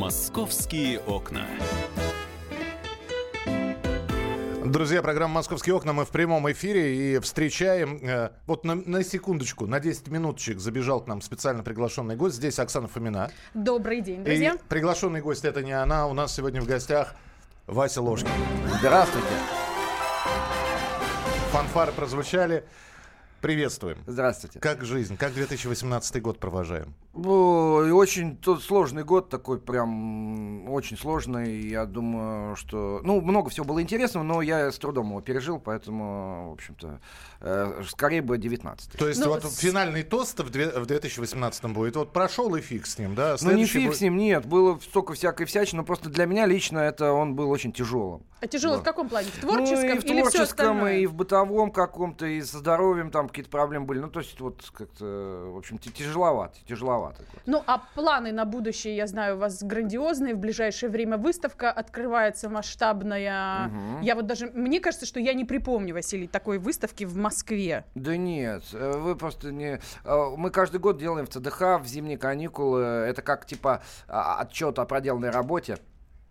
Московские окна. Друзья, программа «Московские окна». Мы в прямом эфире и встречаем... Э, вот на, на секундочку, на 10 минуточек забежал к нам специально приглашенный гость. Здесь Оксана Фомина. Добрый день, друзья. И приглашенный гость это не она. У нас сегодня в гостях Вася Ложкин. Здравствуйте. Фанфары прозвучали. Приветствуем. Здравствуйте. Как жизнь? Как 2018 год провожаем? Ой, Очень тот сложный год такой, прям очень сложный. Я думаю, что... Ну, много всего было интересного, но я с трудом его пережил, поэтому, в общем-то, э, скорее бы 19 То есть Ну, вот с- финальный тост в, две- в 2018 будет. Вот прошел и фиг с ним, да? Ну, не Следующий фиг будет- с ним, нет. Было столько всякой всячины, но просто для меня лично это он был очень тяжелым. А тяжело Да. в каком плане? В творческом ну, и в или все творческом, остальное? и в бытовом каком-то, и со здоровьем там какие-то проблемы были. Ну, то есть вот как-то, в общем, тяжеловато, тяжеловато. Ну, а планы на будущее, я знаю, у вас грандиозные. В ближайшее время выставка открывается масштабная. Мгм. Я вот даже... Мне кажется, что я не припомню, Василий, такой выставки в Москве. Да нет, э, вы просто не... э, Мы каждый год делаем в ЦДХ в зимние каникулы. Это как типа а, отчет о проделанной работе.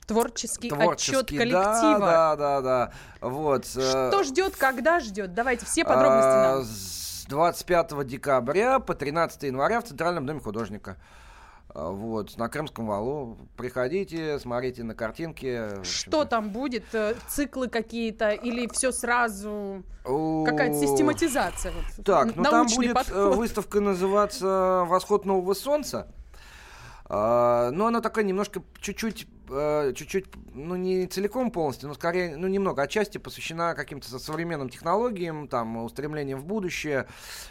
Творческий, отчет Творческий, коллектива. Да, да, да. Вот. э, Что ждет, когда ждет? Давайте все подробности а, нам. С 25 декабря по 13 января в Центральном доме художника. А, Вот, на Крымском валу. Приходите, смотрите на картинки. Что там будет? Э, Циклы какие-то или все сразу? Какая-то систематизация? Вот, Так, ну там будет э, подход. выставка называться «Восход нового солнца». А, но она такая немножко, чуть-чуть, чуть-чуть, ну не целиком полностью, но скорее, ну немного отчасти посвящена каким-то со- современным технологиям, там, устремлениям в будущее,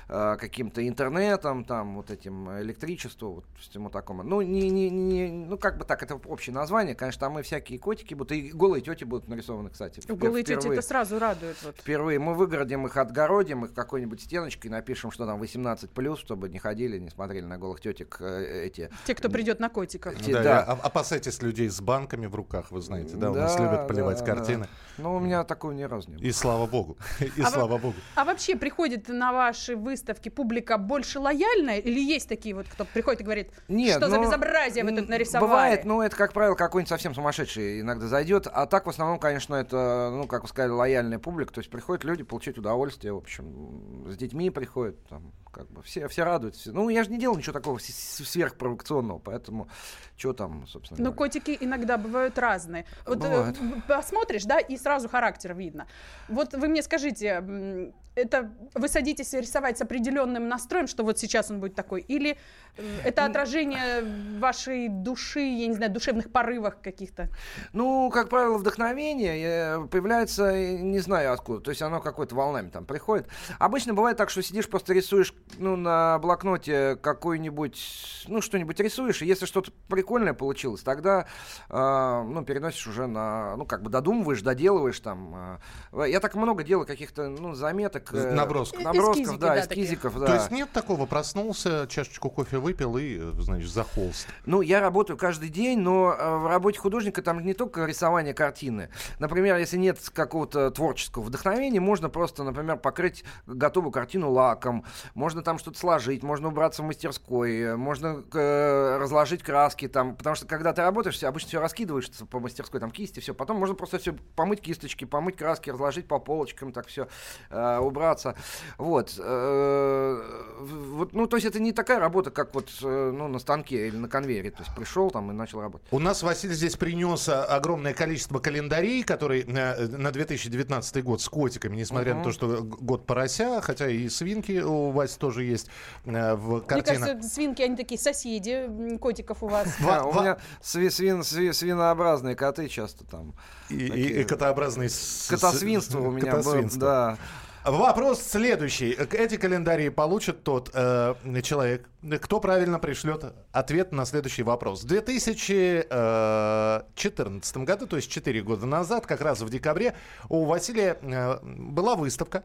э, каким-то интернетам, там, вот этим электричеству, вот всему такому. Ну, не, не, не, ну как бы так, это общее название, конечно, там и всякие котики будут, и голые тети будут нарисованы, кстати. впер- Голые тети это сразу радует. Вот. Впервые мы выгородим их, отгородим их какой-нибудь стеночкой, напишем, что там 18+, чтобы не ходили, не смотрели на голых тетек э, эти. Те, кто придет на котиков. Те- Да, да. Опасайтесь людей с банками в руках, вы знаете, да, у нас Да, любят поливать да, картины. да. Ну, у меня такого ни разу не было. И слава богу, и А слава богу. А вообще приходит на ваши выставки публика больше лояльная? Или есть такие вот, кто приходит и говорит, что за ну, безобразие вы тут нарисовали? Бывает, но это, как правило, какой-нибудь совсем сумасшедший иногда зайдет. А так, в основном, конечно, это, ну, как вы сказали, лояльная публика. То есть приходят люди получать удовольствие, в общем, с детьми приходят, там, как бы, все, все радуются. все. Ну, я же не делал ничего такого сверхпровокационного, поэтому что там, собственно Ну, котики иногда бывают разные. Вот э, Бывает. посмотришь, да, и сразу характер видно. Вот вы мне скажите, это вы садитесь рисовать с определенным настроем, что вот сейчас он будет такой, или э, это отражение вашей души, я не знаю, душевных порывах каких-то? Ну, как правило, вдохновение э, появляется, не знаю откуда. То есть оно какой-то волнами там приходит. Обычно бывает так, что сидишь, просто рисуешь ну, на блокноте какой-нибудь, ну, что-нибудь рисуешь, и если что-то прикольное получилось, тогда, э, ну, переносишь уже на, ну, как бы додумываешь, доделываешь там. э. Я так много делаю каких-то, ну, заметок. э, Набросков. Набросков, Эскизики, да, да, эскизиков, да. То есть нет такого, проснулся, чашечку кофе выпил и, значит, за холст. Ну, я работаю каждый день, но э, в работе художника там не только рисование картины. Например, если нет какого-то творческого вдохновения, можно просто, например, покрыть готовую картину лаком, можно там что-то сложить, можно убраться в мастерской, э, можно э, разложить краски там, потому что когда ты работаешь, обычно все раскидываешь по мастерской, там кисти, все, потом можно просто все помыть кисточки, помыть краски, разложить по полочкам, так все убраться. Вот. э, вот. Ну, то есть это не такая работа, как вот э, ну, на станке или на конвейере. То есть пришел там и начал работать. У нас Василий здесь принес а, огромное количество календарей, которые э, на 2019 год с котиками, несмотря на то, что год порося, хотя и свинки у Васи тоже есть э, в Мне картинах. кажется, свинки, они такие соседи котиков у вас. Да, у меня сви- свин- сви- свинообразные коты часто там. И, с- Котосвинство у меня было. Да. Вопрос следующий. Эти календарии получит тот э, человек, кто правильно пришлет ответ на следующий вопрос. В 2014 году, то есть 4 года назад, как раз в декабре, у Василия э, была выставка,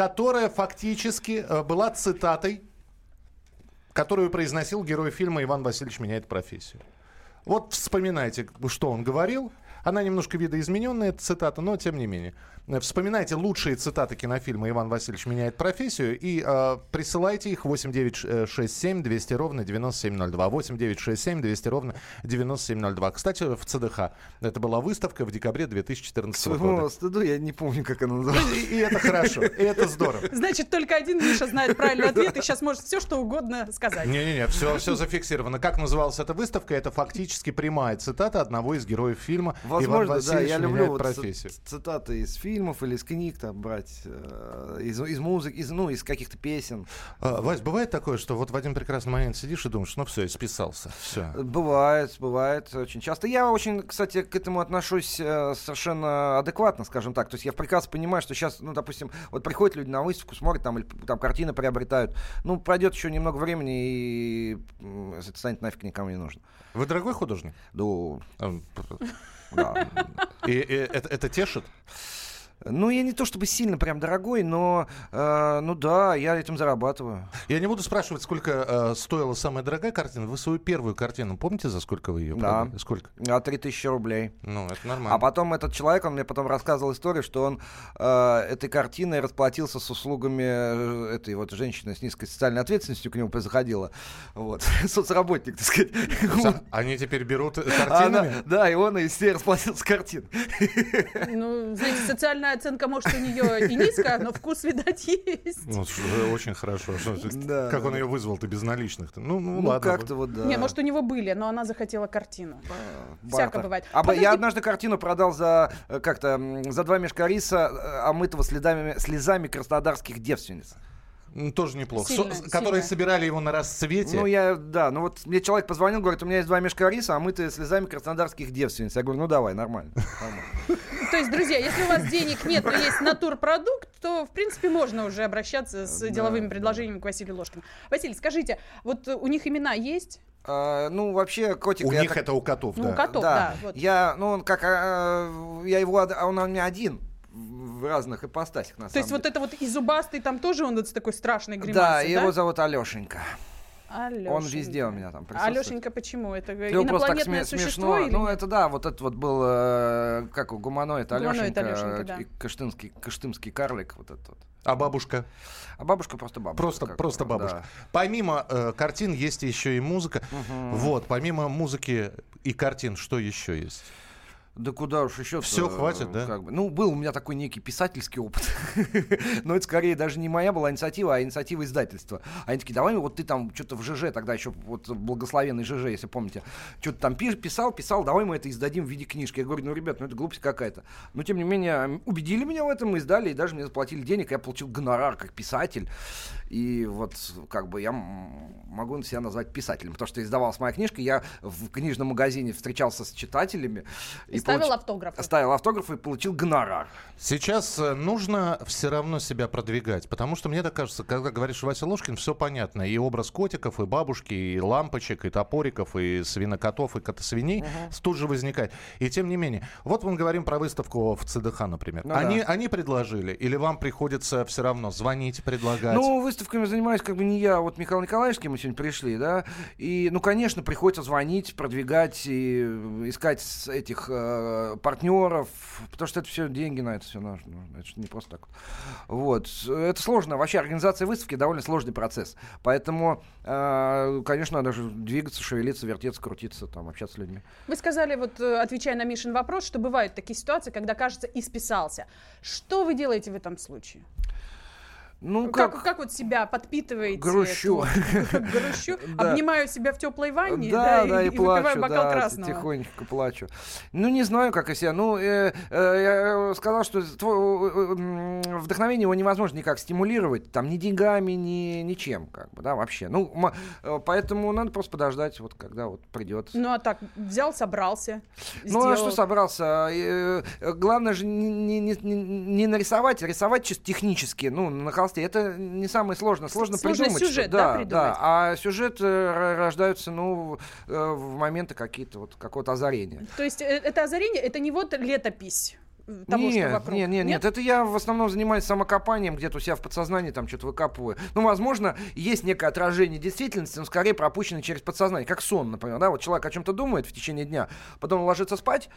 которая фактически э, была цитатой, которую произносил герой фильма «Иван Васильевич меняет профессию». Вот вспоминайте, что он говорил. Она немножко видоизмененная, эта цитата, но тем не менее. Вспоминайте лучшие цитаты кинофильма «Иван Васильевич меняет профессию» и э, присылайте их 8967 200 ровно 9702. 8967 200 ровно 9702. Кстати, в ЦДХ. Это была выставка в декабре 2014 Своему года. стыду я не помню, как она называлась. И, и это хорошо, и это здорово. Значит, только один Миша знает правильный ответ и сейчас может все, что угодно сказать. Не-не-не, все, все зафиксировано. Как называлась эта выставка? Это фактически прямая цитата одного из героев фильма «Иван Возможно, да, Васильевич я люблю вот профессию». цитаты из фильмов или из книг там брать, э, из, из музыки, из, ну, из каких-то песен. А, Вась, бывает такое, что вот в один прекрасный момент сидишь и думаешь, ну все, списался, все. Бывает, бывает очень часто. Я очень, кстати, к этому отношусь э, совершенно адекватно, скажем так. То есть я прекрасно понимаю, что сейчас, ну, допустим, вот приходят люди на выставку, смотрят там, или там картины приобретают. Ну, пройдет еще немного времени, и это станет нафиг никому не нужно. Вы дорогой художник? Ну, А, И, это тешит? Ну, я не то чтобы сильно прям дорогой, но, э, ну да, я этим зарабатываю. Я не буду спрашивать, сколько э, стоила самая дорогая картина. Вы свою первую картину помните, за сколько вы ее Да. продали? Сколько? А 3000 рублей. Ну, это нормально. А потом этот человек, он мне потом рассказывал историю, что он э, этой картиной расплатился с услугами э, этой вот женщины с низкой социальной ответственностью, к нему заходила. Вот. Соцработник, так сказать. За- Они теперь берут картинами? она- да, и он из всей расплатился картин. Ну, знаете, социальная оценка, может, у нее и низкая, но вкус, видать, есть. Ну, очень хорошо. Да, как он ее вызвал-то без наличных-то? Ну, ну, Ну, ладно. как-то вот, да. Не, может, у него были, но она захотела картину. Всяко бывает. А Подожди. я однажды картину продал за э, как-то за два мешка риса, э, омытого следами, слезами краснодарских девственниц. Тоже неплохо. Сильно, Со- которые сильно. собирали его на расцвете. Ну, я, да, ну вот мне человек позвонил, говорит, у меня есть два мешка риса, омытые слезами краснодарских девственниц. Я говорю, ну давай, нормально. То есть, друзья, если у вас денег нет, но есть натурпродукт, то, в принципе, можно уже обращаться с Да, деловыми да. предложениями к Василию Ложкину. Василий, скажите, вот у них имена есть? А, ну, вообще, котик... У них так- это у котов, Ну, да. у котов, да. вот. Я, ну, он как, а, я его, а он у меня один в разных ипостасях, на То есть самом вот это вот и зубастый там тоже он вот с такой страшной деле. гримасой, Да, да? его зовут Алешенька. Алёшенька. Он везде у меня там присутствует. Алешенька почему? Это Ну, просто так инопланетное сме- существо смешно. или Ну, нет? это да, вот этот вот был, э, как у гуманоид Гуманоид Алешенька, Алёшенька, да. и кыштымский, кыштымский карлик, вот этот вот. А бабушка? А бабушка просто бабушка. Просто, как просто бабушка. да. Помимо э, картин есть еще и музыка. Вот, помимо музыки и картин, что еще есть? Да куда уж еще Всё хватит, да? Как бы. Ну, был у меня такой некий писательский опыт. Но это скорее даже не моя была инициатива, а инициатива издательства. Они такие, давай вот ты там что-то в ЖЖ, тогда еще вот благословенный ЖЖ, если помните, что-то там писал, писал, давай мы это издадим в виде книжки. Я говорю, ну, ребят, ну это глупость какая-то. Но, тем не менее, убедили меня в этом, издали, и даже мне заплатили денег, я получил гонорар как писатель. И вот как бы я могу себя назвать писателем, потому что издавалась моя книжка, я в книжном магазине встречался с читателями. Ставил получ- автографы. Ставил автографы и получил гонорар. Сейчас э, нужно все равно себя продвигать, потому что мне так кажется, когда говоришь Вася Ложкин, все понятно. И образ котиков, и бабушки, и лампочек, и топориков, и свинокотов, и котосвиней тут же возникает. И тем не менее, вот мы говорим про выставку в ЦДХ, например. Ну они, да. они предложили, или вам приходится все равно звонить, предлагать? Ну, выставками занимаюсь как бы не я, а вот Михаил Николаевич, мы сегодня пришли, да, и, ну, конечно, приходится звонить, продвигать и э, искать этих э, партнеров, потому что это все деньги на это все нужно, это ж не просто так. Вот, это сложно, вообще организация выставки довольно сложный процесс, поэтому, э, конечно, надо же двигаться, шевелиться, вертеться, крутиться, там, общаться с людьми. Вы сказали, вот э, отвечая на Мишин вопрос, что бывают такие ситуации, когда, кажется, и списался. Что вы делаете в этом случае? Ну, Как, как, вот себя подпитываете? Грущу. Как грущу? Обнимаю себя в теплой ванне, да, да, и, и, выпиваю плачу, бокал да, красного. тихонечко плачу. Ну, не знаю, как и себя. Ну, э, э, я сказал, что тво- э, м, вдохновение его невозможно никак стимулировать, там, ни деньгами, ни ничем, как бы, да, вообще. Ну, э, поэтому надо просто подождать, вот, когда вот придет. Ну, а так, взял, собрался, Ну, а что сделал. собрался? Э, э, Главное же не, не- не- не- не нарисовать, а рисовать чисто технически, ну, на холсте. Это не самое сложное. Сложно Сложный придумать. сюжет, что- да, да, придумать? да. А сюжет э, рождаются, ну, э, в моменты какие-то, вот, какого-то озарения. То есть э, это озарение, это не вот летопись того, нет, что вокруг. нет, нет, нет, это я в основном занимаюсь самокопанием, где-то у себя в подсознании там что-то выкапываю. Ну, возможно, есть некое отражение действительности, но скорее пропущено через подсознание, как сон, например, да, вот человек о чем-то думает в течение дня, потом он ложится спать,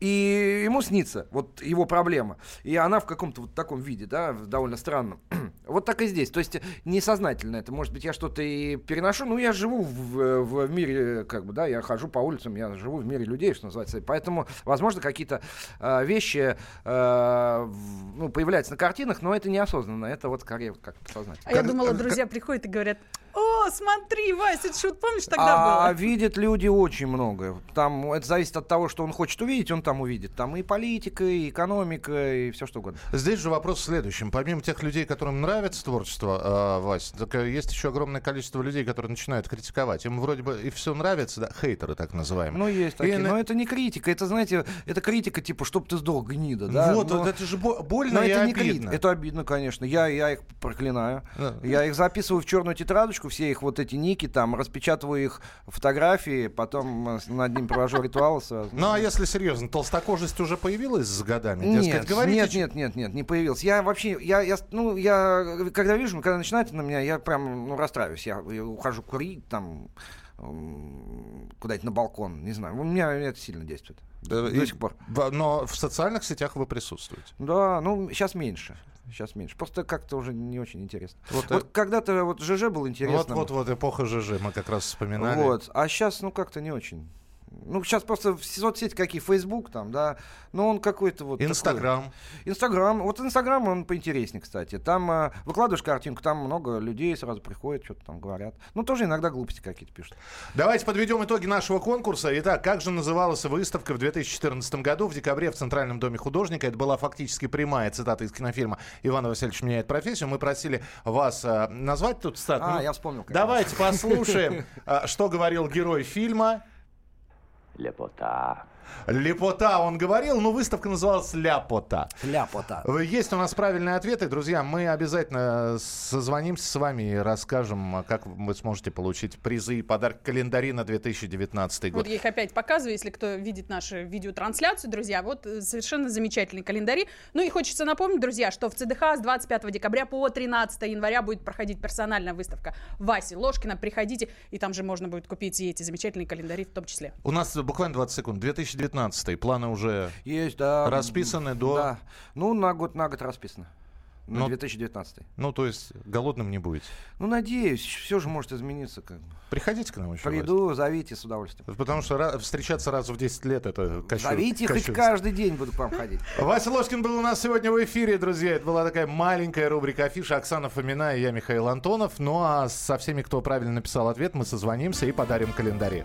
И ему снится вот его проблема. И она в каком-то вот таком виде, да, довольно странном. вот так и здесь. То есть несознательно это. Может быть, я что-то и переношу. Ну, я живу в, в мире, как бы, да, я хожу по улицам, я живу в мире людей, что называется. Поэтому, возможно, какие-то э, вещи э, ну, появляются на картинах, но это неосознанно. Это вот скорее как сознательно. А я думала, друзья приходят и говорят, о, смотри, Вася, это шут, помнишь, тогда а, было? видят люди очень много. Там это зависит от того, что он хочет увидеть, он там увидит. Там и политика, и экономика, и все что угодно. Здесь же вопрос в следующем. Помимо тех людей, которым нравится творчество, э, Вась, так, э, есть еще огромное количество людей, которые начинают критиковать. Им вроде бы и все нравится, да, хейтеры так называемые. Ну, есть такие. И... Но это не критика, это, знаете, это критика типа, чтоб ты сдох, гнида, да? Вот, но... это же больно но и это обидно. Не критика. Это обидно, конечно. Я, я их проклинаю. Да. Я их записываю в черную тетрадочку, все их вот эти ники, там, распечатываю их фотографии, потом э, над ним провожу ритуалы. Ну, а если серьезно, толстокожесть уже появилась с годами? Дескать, нет, говорите, нет, нет, нет, нет, не появилась. Я вообще, я, я, ну, я, когда вижу, когда начинает на меня, я прям, ну, расстраиваюсь. Я, я ухожу курить, там, куда-нибудь на балкон, не знаю. У меня это сильно действует. Да, до и, сих пор. Но в социальных сетях вы присутствуете? Да, ну, сейчас меньше. Сейчас меньше. Просто как-то уже не очень интересно. Вот, вот это... когда-то вот ЖЖ был интересно. Вот-вот-вот, эпоха ЖЖ, мы как раз вспоминали. Вот, а сейчас, ну, как-то не очень. Ну, сейчас просто в соцсети какие, Facebook там, да, но он какой-то вот Инстаграм. Инстаграм. Вот Инстаграм, он поинтереснее, кстати. Там э, выкладываешь картинку, там много людей сразу приходят, что-то там говорят. Ну, тоже иногда глупости какие-то пишут. Давайте подведем итоги нашего конкурса. Итак, как же называлась выставка в 2014 году в декабре в Центральном доме художника? Это была фактически прямая цитата из кинофильма «Иван Васильевич меняет профессию». Мы просили вас э, назвать тут цитату. А, ну, я вспомнил. Давайте послушаем, э, что говорил герой фильма. Лепота. Лепота, он говорил, но выставка называлась Ляпота. Ляпота. Есть у нас правильные ответы, друзья. Мы обязательно созвонимся с вами и расскажем, как вы сможете получить призы и подарок календари на 2019 год. Вот я их опять показываю, если кто видит нашу видеотрансляцию, друзья. Вот э, совершенно замечательный календари. Ну и хочется напомнить, друзья, что в ЦДХ с 25 декабря по 13 января будет проходить персональная выставка Васи Ложкина. Приходите, и там же можно будет купить и эти замечательные календари в том числе. У нас буквально 20 секунд. 2019 2019 планы уже есть, да. расписаны до... Да. Ну, на год, на год расписано. На ну, 2019. Ну, то есть голодным не будете? Ну, надеюсь. Все же может измениться. Как бы. Приходите к нам еще. Приду, зовите с удовольствием. Потому что встречаться раз в 10 лет это кощу, Зовите кощунство. хоть каждый день буду к вам ходить. Вася Ложкин был у нас сегодня в эфире, друзья. Это была такая маленькая рубрика афиша. Оксана Фомина и я, Михаил Антонов. Ну а со всеми, кто правильно написал ответ, мы созвонимся и подарим календари.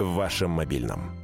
в вашем мобильном.